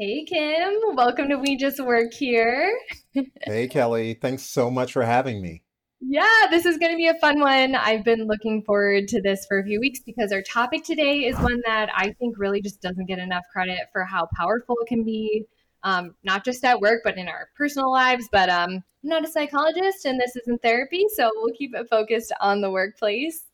Hey, Kim. Welcome to We Just Work Here. hey, Kelly. Thanks so much for having me. Yeah, this is going to be a fun one. I've been looking forward to this for a few weeks because our topic today is one that I think really just doesn't get enough credit for how powerful it can be, um, not just at work, but in our personal lives. But um, I'm not a psychologist and this isn't therapy, so we'll keep it focused on the workplace.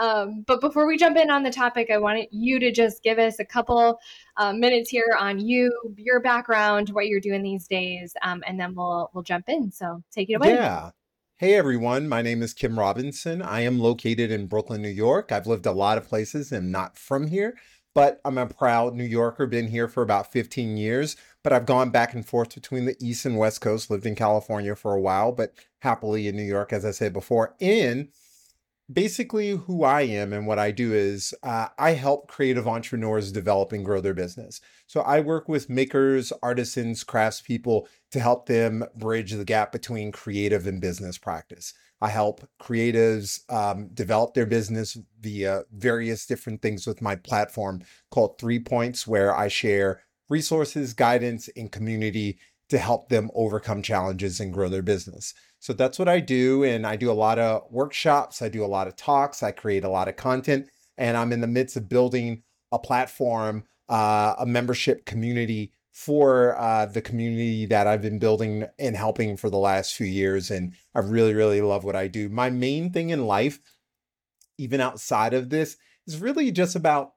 Um, but before we jump in on the topic, I wanted you to just give us a couple uh, minutes here on you, your background, what you're doing these days, um, and then we'll we'll jump in. So take it away. Yeah. Hey everyone, my name is Kim Robinson. I am located in Brooklyn, New York. I've lived a lot of places and not from here, but I'm a proud New Yorker. Been here for about 15 years, but I've gone back and forth between the East and West Coast. Lived in California for a while, but happily in New York, as I said before. In basically who I am and what I do is uh, I help creative entrepreneurs develop and grow their business. So I work with makers, artisans, craftspeople to help them bridge the gap between creative and business practice. I help creatives um, develop their business via various different things with my platform called Three Points, where I share resources, guidance, and community to help them overcome challenges and grow their business. So that's what I do. And I do a lot of workshops, I do a lot of talks, I create a lot of content, and I'm in the midst of building a platform, uh, a membership community for uh, the community that I've been building and helping for the last few years. And I really, really love what I do. My main thing in life, even outside of this, is really just about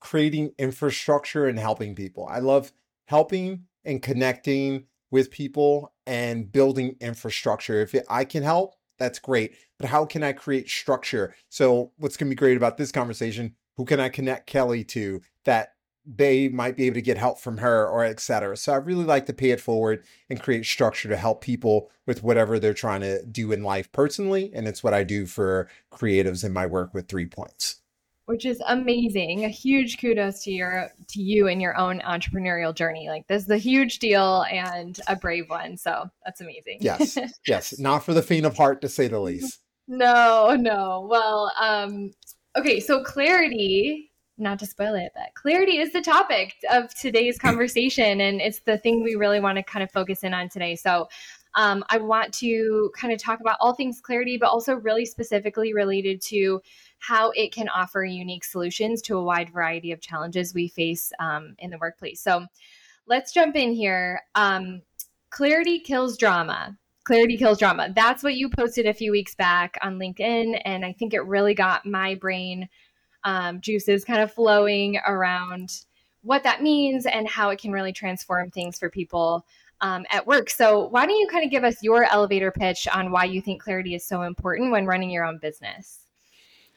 creating infrastructure and helping people. I love helping and connecting with people and building infrastructure. If I can help, that's great. But how can I create structure? So, what's going to be great about this conversation? Who can I connect Kelly to that they might be able to get help from her or et cetera. So I really like to pay it forward and create structure to help people with whatever they're trying to do in life personally. And it's what I do for creatives in my work with three points which is amazing. A huge kudos to your to you and your own entrepreneurial journey. Like this is a huge deal and a brave one. So that's amazing. Yes. yes. Not for the faint of heart to say the least. No, no. Well, um, okay, so clarity, not to spoil it, but clarity is the topic of today's conversation. And it's the thing we really want to kind of focus in on today. So um, I want to kind of talk about all things clarity, but also really specifically related to how it can offer unique solutions to a wide variety of challenges we face um, in the workplace. So let's jump in here. Um, clarity kills drama. Clarity kills drama. That's what you posted a few weeks back on LinkedIn. And I think it really got my brain um, juices kind of flowing around what that means and how it can really transform things for people um, at work. So, why don't you kind of give us your elevator pitch on why you think clarity is so important when running your own business?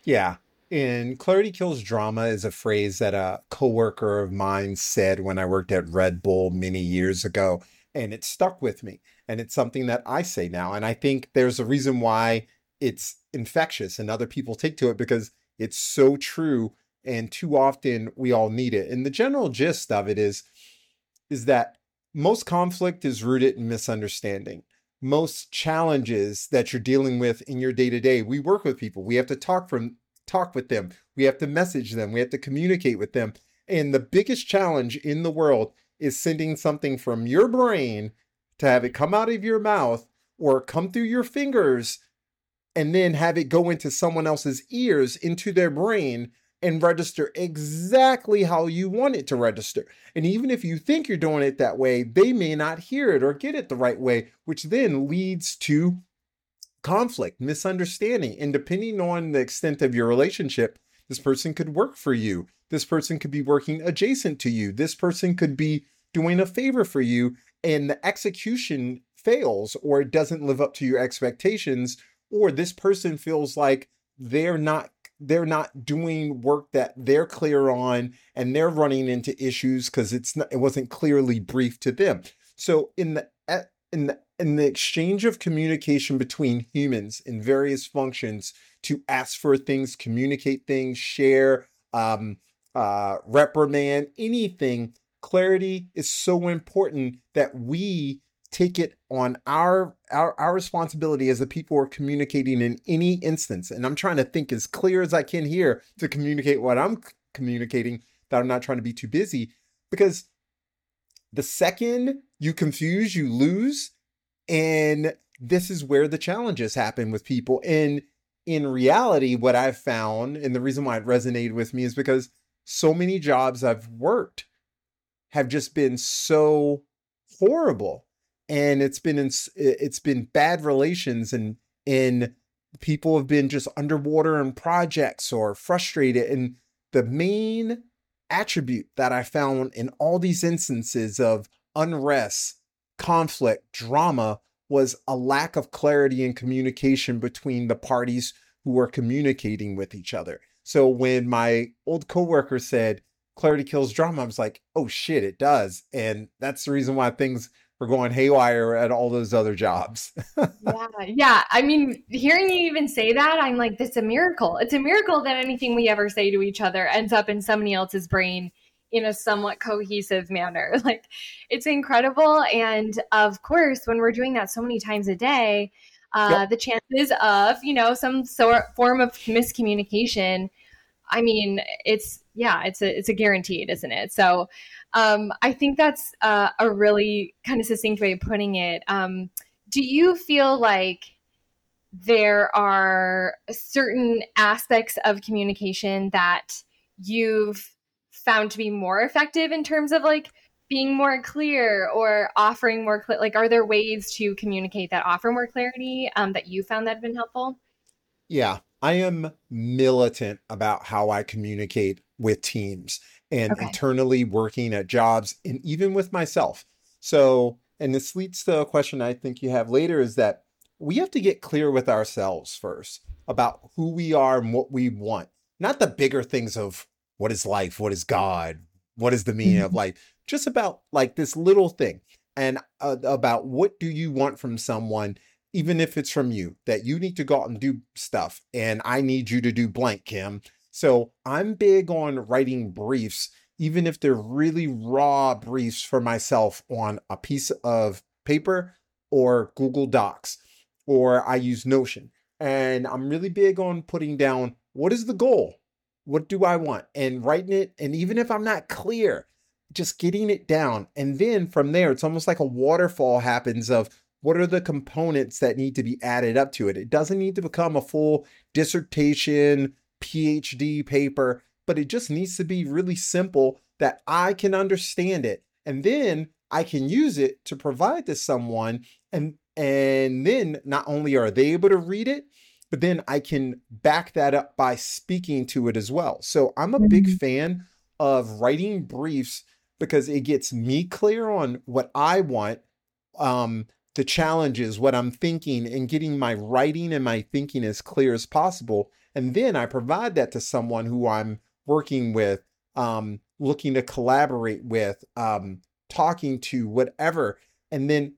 Yeah. And clarity kills drama is a phrase that a coworker of mine said when I worked at Red Bull many years ago. And it stuck with me. And it's something that I say now. And I think there's a reason why it's infectious and other people take to it because it's so true. And too often we all need it. And the general gist of it is, is that most conflict is rooted in misunderstanding most challenges that you're dealing with in your day to day. We work with people. We have to talk from talk with them. We have to message them. We have to communicate with them. And the biggest challenge in the world is sending something from your brain to have it come out of your mouth or come through your fingers and then have it go into someone else's ears into their brain and register exactly how you want it to register. And even if you think you're doing it that way, they may not hear it or get it the right way, which then leads to conflict, misunderstanding. And depending on the extent of your relationship, this person could work for you. This person could be working adjacent to you. This person could be doing a favor for you, and the execution fails or it doesn't live up to your expectations, or this person feels like they're not they're not doing work that they're clear on and they're running into issues because it's not, it wasn't clearly briefed to them. So in the in the in the exchange of communication between humans in various functions to ask for things, communicate things, share, um, uh, reprimand, anything, clarity is so important that we take it on our, our our responsibility as the people who are communicating in any instance and i'm trying to think as clear as i can here to communicate what i'm communicating that i'm not trying to be too busy because the second you confuse, you lose. And this is where the challenges happen with people. And in reality, what I've found, and the reason why it resonated with me is because so many jobs I've worked have just been so horrible. And it's been in, it's been bad relations and in people have been just underwater in projects or frustrated. And the main attribute that I found in all these instances of unrest, conflict, drama was a lack of clarity and communication between the parties who were communicating with each other. So when my old coworker said clarity kills drama, I was like, oh shit, it does. And that's the reason why things were going haywire at all those other jobs. yeah. Yeah. I mean, hearing you even say that, I'm like, this is a miracle. It's a miracle that anything we ever say to each other ends up in somebody else's brain in a somewhat cohesive manner. Like it's incredible. And of course, when we're doing that so many times a day, uh, yep. the chances of, you know, some sort form of miscommunication, I mean, it's, yeah, it's a, it's a guaranteed, isn't it? So um, I think that's uh, a really kind of succinct way of putting it. Um, do you feel like there are certain aspects of communication that you've found to be more effective in terms of like being more clear or offering more clear like are there ways to communicate that offer more clarity um, that you found that have been helpful? Yeah. I am militant about how i communicate with teams and okay. internally working at jobs and even with myself so and this leads to a question i think you have later is that we have to get clear with ourselves first about who we are and what we want not the bigger things of what is life? What is God? What is the meaning of mm-hmm. life? Just about like this little thing and uh, about what do you want from someone even if it's from you that you need to go out and do stuff and I need you to do blank Kim. So I'm big on writing briefs even if they're really raw briefs for myself on a piece of paper or Google Docs or I use Notion. And I'm really big on putting down what is the goal? What do I want? And writing it. And even if I'm not clear, just getting it down. And then from there, it's almost like a waterfall happens of what are the components that need to be added up to it. It doesn't need to become a full dissertation, PhD paper, but it just needs to be really simple that I can understand it. And then I can use it to provide to someone and and then not only are they able to read it, but then I can back that up by speaking to it as well. So I'm a big mm-hmm. fan of writing briefs because it gets me clear on what I want, um, the challenges, what I'm thinking, and getting my writing and my thinking as clear as possible. And then I provide that to someone who I'm working with, um, looking to collaborate with, um, talking to, whatever. And then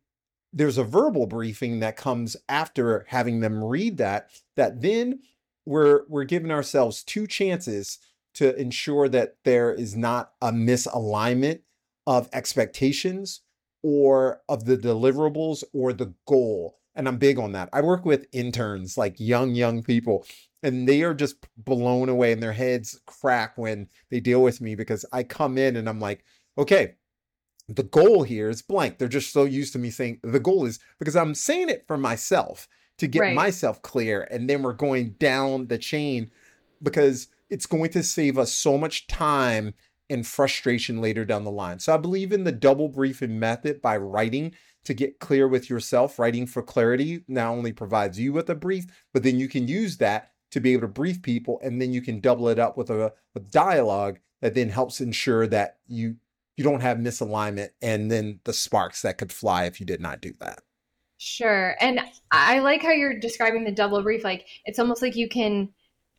there's a verbal briefing that comes after having them read that that then we're we're giving ourselves two chances to ensure that there is not a misalignment of expectations or of the deliverables or the goal. And i'm big on that. I work with interns like young young people and they are just blown away and their heads crack when they deal with me because i come in and i'm like okay the goal here is blank. They're just so used to me saying the goal is because I'm saying it for myself to get right. myself clear. And then we're going down the chain because it's going to save us so much time and frustration later down the line. So I believe in the double briefing method by writing to get clear with yourself. Writing for clarity not only provides you with a brief, but then you can use that to be able to brief people and then you can double it up with a dialogue that then helps ensure that you you don't have misalignment and then the sparks that could fly if you did not do that. Sure. And I like how you're describing the double brief. Like it's almost like you can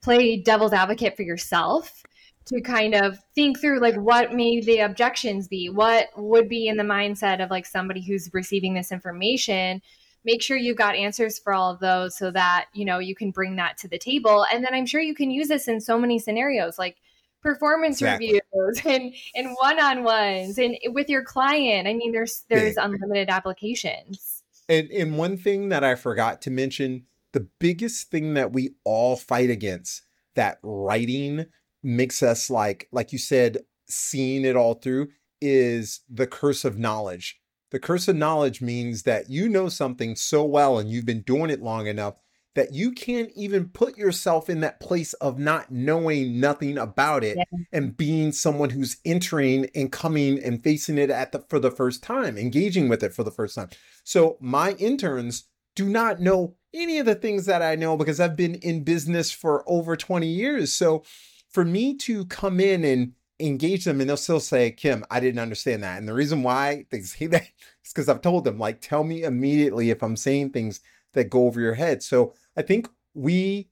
play devil's advocate for yourself to kind of think through like what may the objections be what would be in the mindset of like somebody who's receiving this information make sure you've got answers for all of those so that you know you can bring that to the table and then i'm sure you can use this in so many scenarios like performance exactly. reviews and and one-on-ones and with your client. I mean, there's there's unlimited applications. And and one thing that I forgot to mention, the biggest thing that we all fight against that writing makes us like like you said seeing it all through is the curse of knowledge. The curse of knowledge means that you know something so well and you've been doing it long enough that you can't even put yourself in that place of not knowing nothing about it yeah. and being someone who's entering and coming and facing it at the for the first time, engaging with it for the first time. So my interns do not know any of the things that I know because I've been in business for over 20 years. So for me to come in and engage them and they'll still say, Kim, I didn't understand that. And the reason why they say that is because I've told them, like, tell me immediately if I'm saying things that go over your head. So I think we,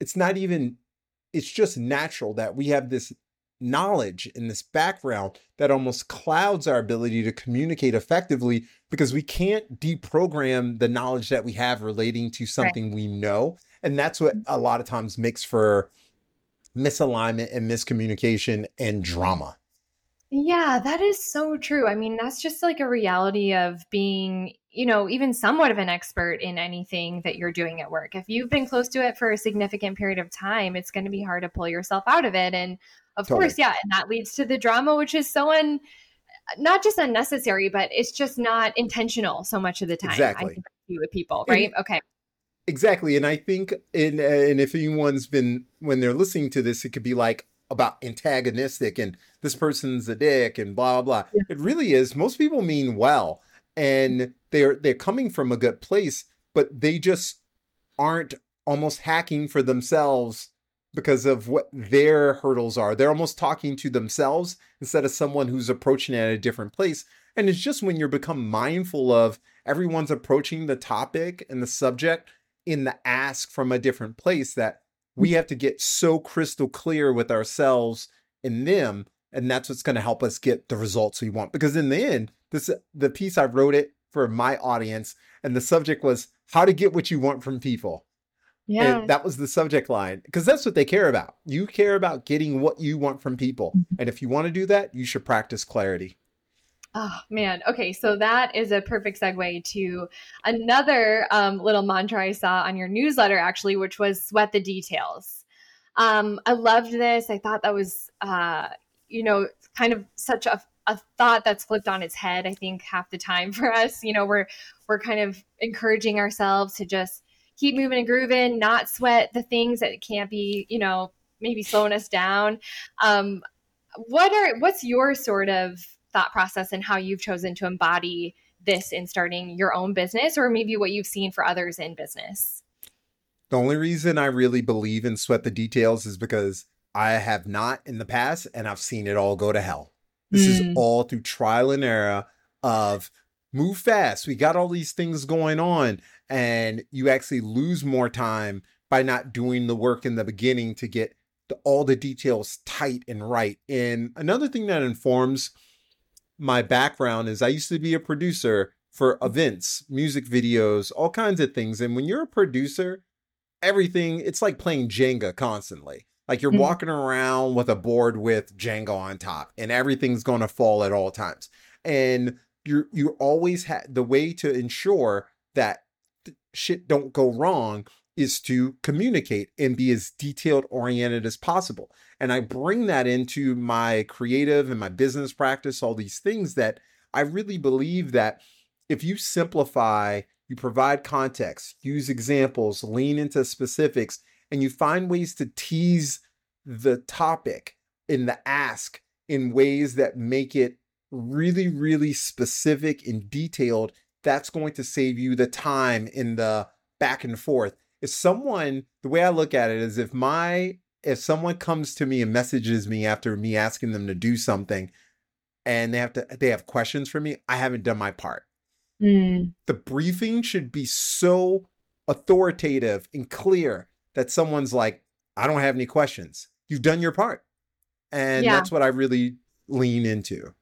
it's not even, it's just natural that we have this knowledge in this background that almost clouds our ability to communicate effectively because we can't deprogram the knowledge that we have relating to something right. we know. And that's what mm-hmm. a lot of times makes for misalignment and miscommunication and drama. Yeah, that is so true. I mean, that's just like a reality of being, you know, even somewhat of an expert in anything that you're doing at work. If you've been close to it for a significant period of time, it's going to be hard to pull yourself out of it. And of totally. course, yeah, and that leads to the drama, which is so un, not just unnecessary, but it's just not intentional so much of the time. Exactly. I think with people, right? And, okay. Exactly, and I think, in and if anyone's been when they're listening to this, it could be like, about antagonistic and this person's a dick and blah blah blah. Yeah. It really is. Most people mean well and they're they're coming from a good place, but they just aren't almost hacking for themselves because of what their hurdles are. They're almost talking to themselves instead of someone who's approaching it at a different place. And it's just when you become mindful of everyone's approaching the topic and the subject in the ask from a different place that we have to get so crystal clear with ourselves and them and that's what's going to help us get the results we want. Because in the end this the piece i wrote it for my audience and the subject was how to get what you want from people. Yeah. and that was the subject line because that's what they care about. You care about getting what you want from people. Mm-hmm. and if you want to do that you should practice clarity Oh man. Okay, so that is a perfect segue to another um, little mantra I saw on your newsletter, actually, which was sweat the details. Um, I loved this. I thought that was, uh, you know, kind of such a, a thought that's flipped on its head. I think half the time for us, you know, we're we're kind of encouraging ourselves to just keep moving and grooving, not sweat the things that can't be, you know, maybe slowing us down. Um, what are what's your sort of thought process and how you've chosen to embody this in starting your own business or maybe what you've seen for others in business? The only reason I really believe in sweat the details is because I have not in the past and I've seen it all go to hell. This mm. is all through trial and error of move fast. We got all these things going on and you actually lose more time by not doing the work in the beginning to get the, all the details tight and right. And another thing that informs my background is I used to be a producer for events, music videos, all kinds of things. And when you're a producer, everything, it's like playing Jenga constantly. Like you're mm-hmm. walking around with a board with Jenga on top and everything's going to fall at all times. And you you always had the way to ensure that shit don't go wrong is to communicate and be as detailed oriented as possible. And I bring that into my creative and my business practice, all these things that I really believe that if you simplify, you provide context, use examples, lean into specifics, and you find ways to tease the topic in the ask in ways that make it really, really specific and detailed, that's going to save you the time in the back and forth if someone the way I look at it is if my if someone comes to me and messages me after me asking them to do something and they have to they have questions for me, I haven't done my part. Mm. The briefing should be so authoritative and clear that someone's like, I don't have any questions. You've done your part. And yeah. that's what I really lean into.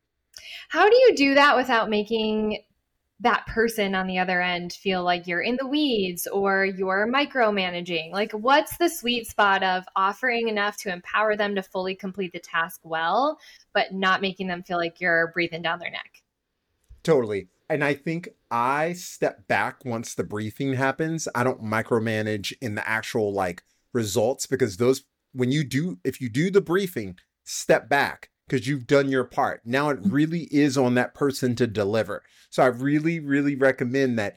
How do you do that without making that person on the other end feel like you're in the weeds or you're micromanaging? Like, what's the sweet spot of offering enough to empower them to fully complete the task well, but not making them feel like you're breathing down their neck? Totally. And I think I step back once the briefing happens. I don't micromanage in the actual like results because those, when you do, if you do the briefing, step back because you've done your part. Now it really is on that person to deliver. So I really, really recommend that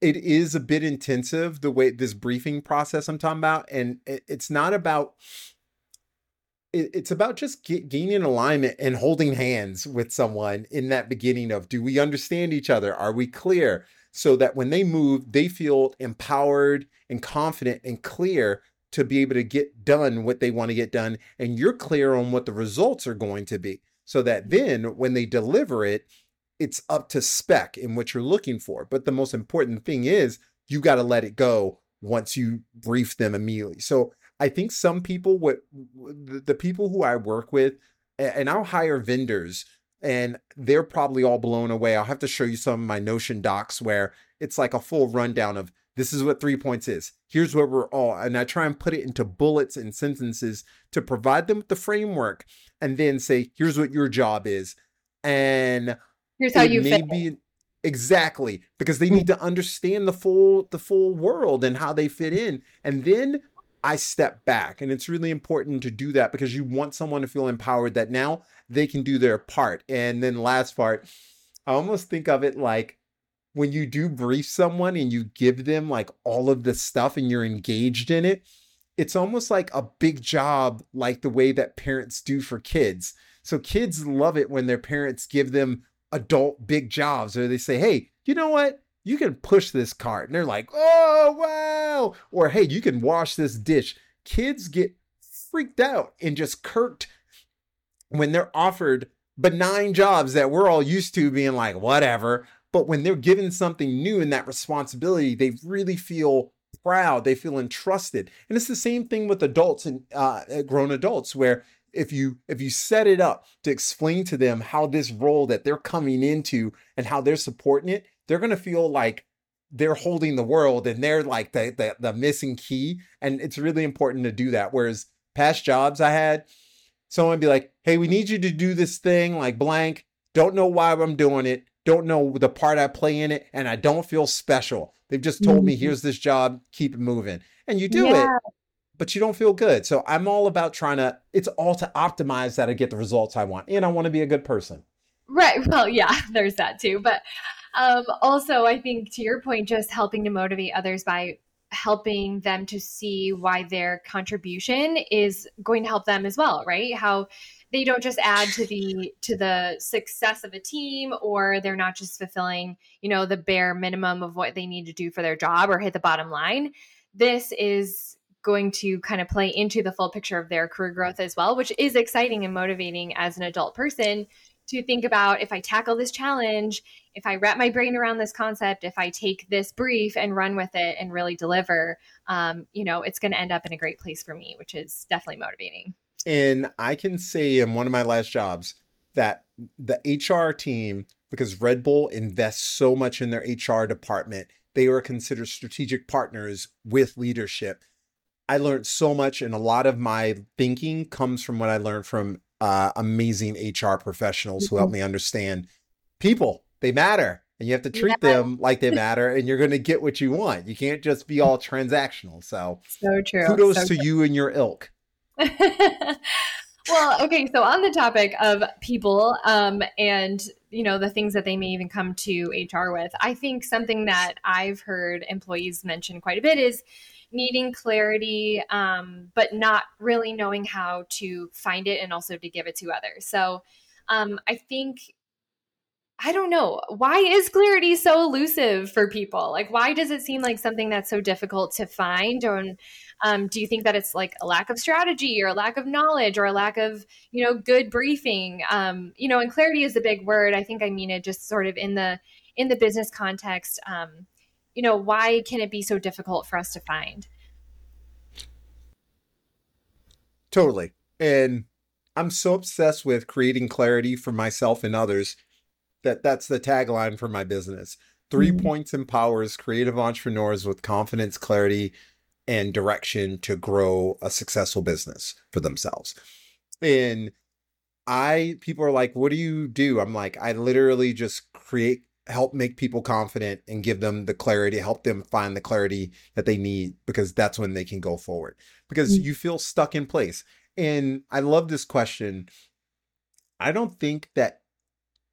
it is a bit intensive the way this briefing process I'm talking about. And it's not about, it's about just gaining alignment and holding hands with someone in that beginning of do we understand each other? Are we clear? So that when they move, they feel empowered and confident and clear to be able to get done what they want to get done. And you're clear on what the results are going to be. So that then when they deliver it, it's up to spec in what you're looking for. But the most important thing is you got to let it go once you brief them immediately. So I think some people, what the people who I work with, and I'll hire vendors and they're probably all blown away. I'll have to show you some of my Notion docs where it's like a full rundown of this is what three points is. Here's where we're all, and I try and put it into bullets and sentences to provide them with the framework and then say, here's what your job is. And here's how you fit. Be, exactly because they need mm-hmm. to understand the full the full world and how they fit in and then i step back and it's really important to do that because you want someone to feel empowered that now they can do their part and then last part i almost think of it like when you do brief someone and you give them like all of the stuff and you're engaged in it, it's almost like a big job, like the way that parents do for kids. So kids love it when their parents give them adult big jobs or they say, hey, you know what? You can push this cart. And they're like, oh, wow. Or hey, you can wash this dish. Kids get freaked out and just kirked when they're offered benign jobs that we're all used to being like, whatever. But when they're given something new in that responsibility, they really feel proud. They feel entrusted. And it's the same thing with adults and uh, grown adults, where if you if you set it up to explain to them how this role that they're coming into and how they're supporting it, they're gonna feel like they're holding the world and they're like the, the the missing key. And it's really important to do that. Whereas past jobs I had, someone would be like, "Hey, we need you to do this thing like blank." Don't know why I'm doing it don't know the part I play in it, and I don't feel special. They've just told mm-hmm. me, here's this job, keep it moving. And you do yeah. it, but you don't feel good. So I'm all about trying to, it's all to optimize that I get the results I want. And I want to be a good person. Right. Well, yeah, there's that too. But um, also, I think to your point, just helping to motivate others by helping them to see why their contribution is going to help them as well, right? How they don't just add to the to the success of a team or they're not just fulfilling you know the bare minimum of what they need to do for their job or hit the bottom line this is going to kind of play into the full picture of their career growth as well which is exciting and motivating as an adult person to think about if I tackle this challenge, if I wrap my brain around this concept, if I take this brief and run with it and really deliver, um, you know, it's going to end up in a great place for me, which is definitely motivating. And I can say in one of my last jobs that the HR team, because Red Bull invests so much in their HR department, they are considered strategic partners with leadership. I learned so much, and a lot of my thinking comes from what I learned from uh, amazing HR professionals mm-hmm. who help mm-hmm. me understand people. They matter, and you have to treat yeah. them like they matter, and you're going to get what you want. You can't just be all transactional. So, so true. Kudos so to true. you and your ilk. well, okay. So on the topic of people um, and you know the things that they may even come to HR with, I think something that I've heard employees mention quite a bit is needing clarity, um, but not really knowing how to find it and also to give it to others. So um, I think I don't know. Why is clarity so elusive for people? Like, why does it seem like something that's so difficult to find? Or um, do you think that it's like a lack of strategy or a lack of knowledge or a lack of, you know, good briefing? Um, you know, and clarity is a big word. I think I mean it just sort of in the in the business context. Um, you know, why can it be so difficult for us to find? Totally. And I'm so obsessed with creating clarity for myself and others that that's the tagline for my business. 3 mm-hmm. points empowers creative entrepreneurs with confidence, clarity, and direction to grow a successful business for themselves. And I people are like, "What do you do?" I'm like, "I literally just create help make people confident and give them the clarity, help them find the clarity that they need because that's when they can go forward. Because mm-hmm. you feel stuck in place. And I love this question I don't think that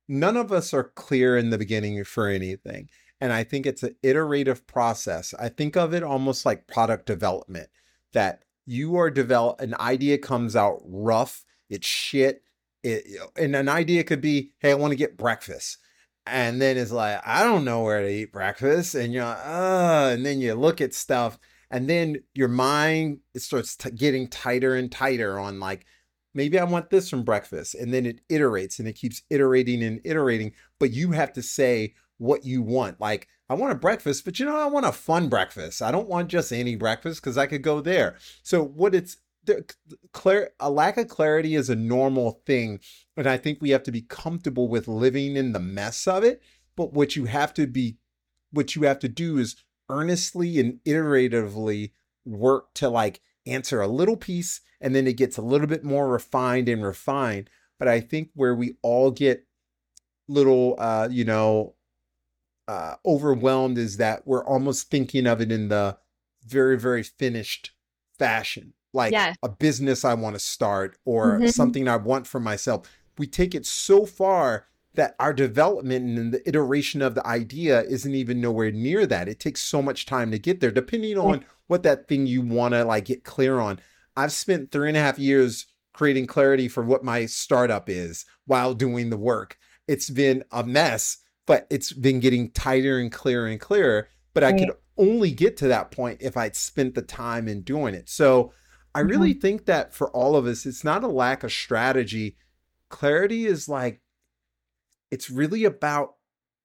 none of us are clear in the beginning for anything. And I think it's an iterative process. I think of it almost like product development that you are develop an idea comes out rough, it's shit. It, and an idea could be, hey, I want to get breakfast. And then it's like, I don't know where to eat breakfast. And you're like, uh, and then you look at stuff and then your mind it starts t- getting tighter and tighter on like, maybe I want this from breakfast. And then it iterates and it keeps iterating and iterating. But you have to say what you want. Like, I want a breakfast, but you know, I want a fun breakfast. I don't want just any breakfast because I could go there. So, what it's clear, a lack of clarity is a normal thing. And I think we have to be comfortable with living in the mess of it. But what you have to be, what you have to do is earnestly and iteratively work to like answer a little piece and then it gets a little bit more refined and refined. But I think where we all get little, uh, you know, uh, overwhelmed is that we're almost thinking of it in the very, very finished fashion, like yes. a business I want to start or mm-hmm. something I want for myself. We take it so far that our development and the iteration of the idea isn't even nowhere near that. It takes so much time to get there, depending on what that thing you want to like get clear on. I've spent three and a half years creating clarity for what my startup is while doing the work. It's been a mess, but it's been getting tighter and clearer and clearer. But I could only get to that point if I'd spent the time in doing it. So I really mm-hmm. think that for all of us, it's not a lack of strategy. Clarity is like, it's really about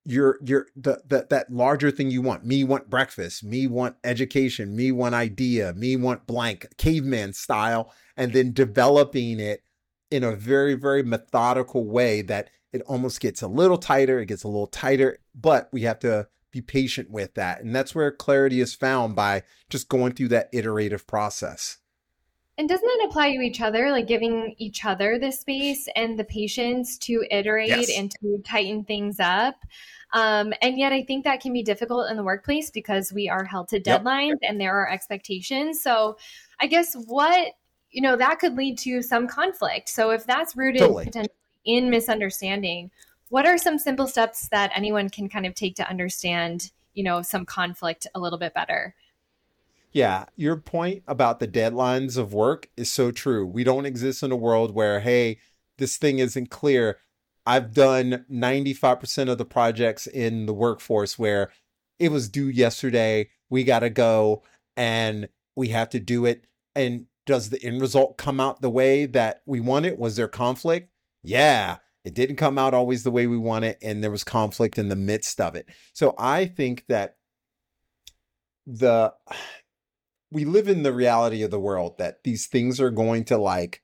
your your the, the that larger thing you want. Me want breakfast. Me want education. Me want idea. Me want blank caveman style and then developing it in a very very methodical way that it almost gets a little tighter it gets a little tighter but we have to be patient with that. And that's where clarity is found by just going through that iterative process and doesn't that apply to each other, like giving each other the space and the patience to iterate yes. and to tighten things up? Um, and yet, I think that can be difficult in the workplace because we are held to deadlines yep. and there are expectations. So, I guess what you know that could lead to some conflict. So, if that's rooted totally. potentially in misunderstanding, what are some simple steps that anyone can kind of take to understand, you know, some conflict a little bit better? Yeah, your point about the deadlines of work is so true. We don't exist in a world where, hey, this thing isn't clear. I've done 95% of the projects in the workforce where it was due yesterday, we got to go and we have to do it. And does the end result come out the way that we want it? Was there conflict? Yeah, it didn't come out always the way we want it. And there was conflict in the midst of it. So I think that the we live in the reality of the world that these things are going to like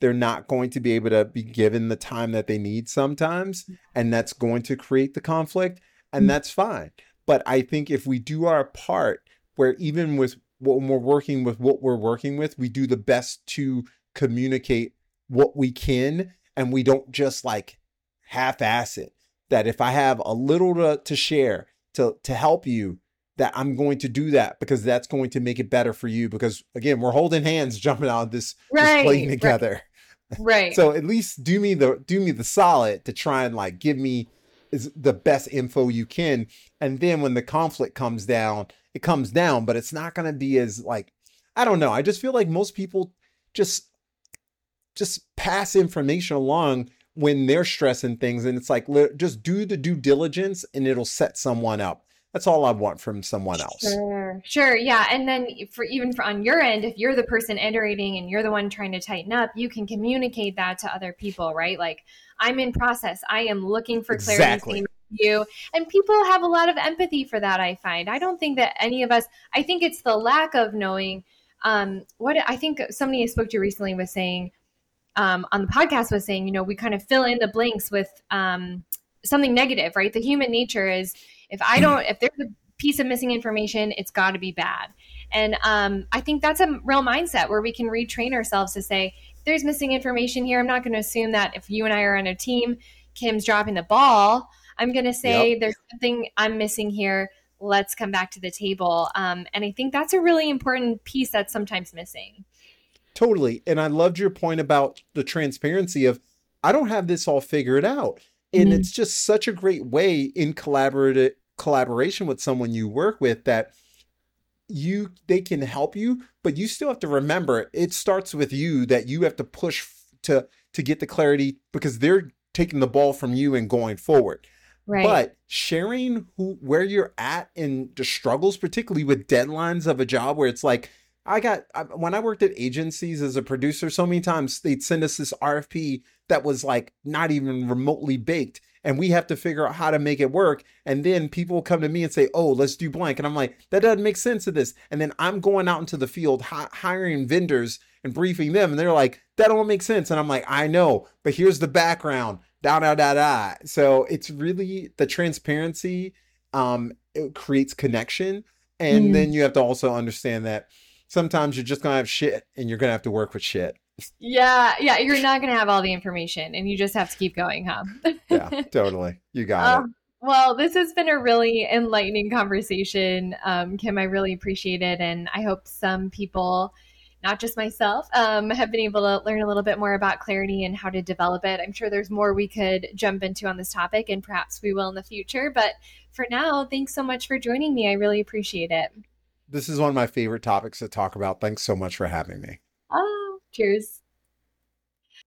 they're not going to be able to be given the time that they need sometimes and that's going to create the conflict and mm. that's fine. But i think if we do our part where even with when we're working with what we're working with we do the best to communicate what we can and we don't just like half-ass it. That if i have a little to, to share to to help you that I'm going to do that because that's going to make it better for you. Because again, we're holding hands, jumping out this, right, this plane together. Right. right. so at least do me the do me the solid to try and like give me is the best info you can. And then when the conflict comes down, it comes down, but it's not going to be as like I don't know. I just feel like most people just just pass information along when they're stressing things and it's like just do the due diligence and it'll set someone up that's all I want from someone else. Sure, sure, yeah. And then for even for on your end, if you're the person iterating and you're the one trying to tighten up, you can communicate that to other people, right? Like I'm in process. I am looking for clarity. Exactly. You and people have a lot of empathy for that. I find. I don't think that any of us. I think it's the lack of knowing. Um, what I think somebody I spoke to recently was saying um, on the podcast was saying, you know, we kind of fill in the blanks with um, something negative, right? The human nature is if I don't, if there's a piece of missing information, it's got to be bad. And um, I think that's a real mindset where we can retrain ourselves to say, there's missing information here. I'm not going to assume that if you and I are on a team, Kim's dropping the ball. I'm going to say yep. there's something I'm missing here. Let's come back to the table. Um, and I think that's a really important piece that's sometimes missing. Totally. And I loved your point about the transparency of I don't have this all figured out. And Mhm. it's just such a great way in collaborative collaboration with someone you work with that you they can help you, but you still have to remember it starts with you that you have to push to to get the clarity because they're taking the ball from you and going forward. Right. But sharing who where you're at in the struggles, particularly with deadlines of a job where it's like, I got I, when I worked at agencies as a producer, so many times they'd send us this RFP that was like not even remotely baked, and we have to figure out how to make it work. And then people come to me and say, "Oh, let's do blank," and I'm like, "That doesn't make sense to this." And then I'm going out into the field hi- hiring vendors and briefing them, and they're like, "That don't make sense." And I'm like, "I know, but here's the background." Da da da da. So it's really the transparency. Um, it creates connection, and Mm. then you have to also understand that sometimes you're just gonna have shit, and you're gonna have to work with shit. Yeah, yeah, you're not going to have all the information and you just have to keep going, huh? Yeah, totally. You got it. Um, well, this has been a really enlightening conversation, um, Kim. I really appreciate it, and I hope some people, not just myself, um, have been able to learn a little bit more about clarity and how to develop it. I'm sure there's more we could jump into on this topic, and perhaps we will in the future. But for now, thanks so much for joining me. I really appreciate it. This is one of my favorite topics to talk about. Thanks so much for having me. Oh, cheers.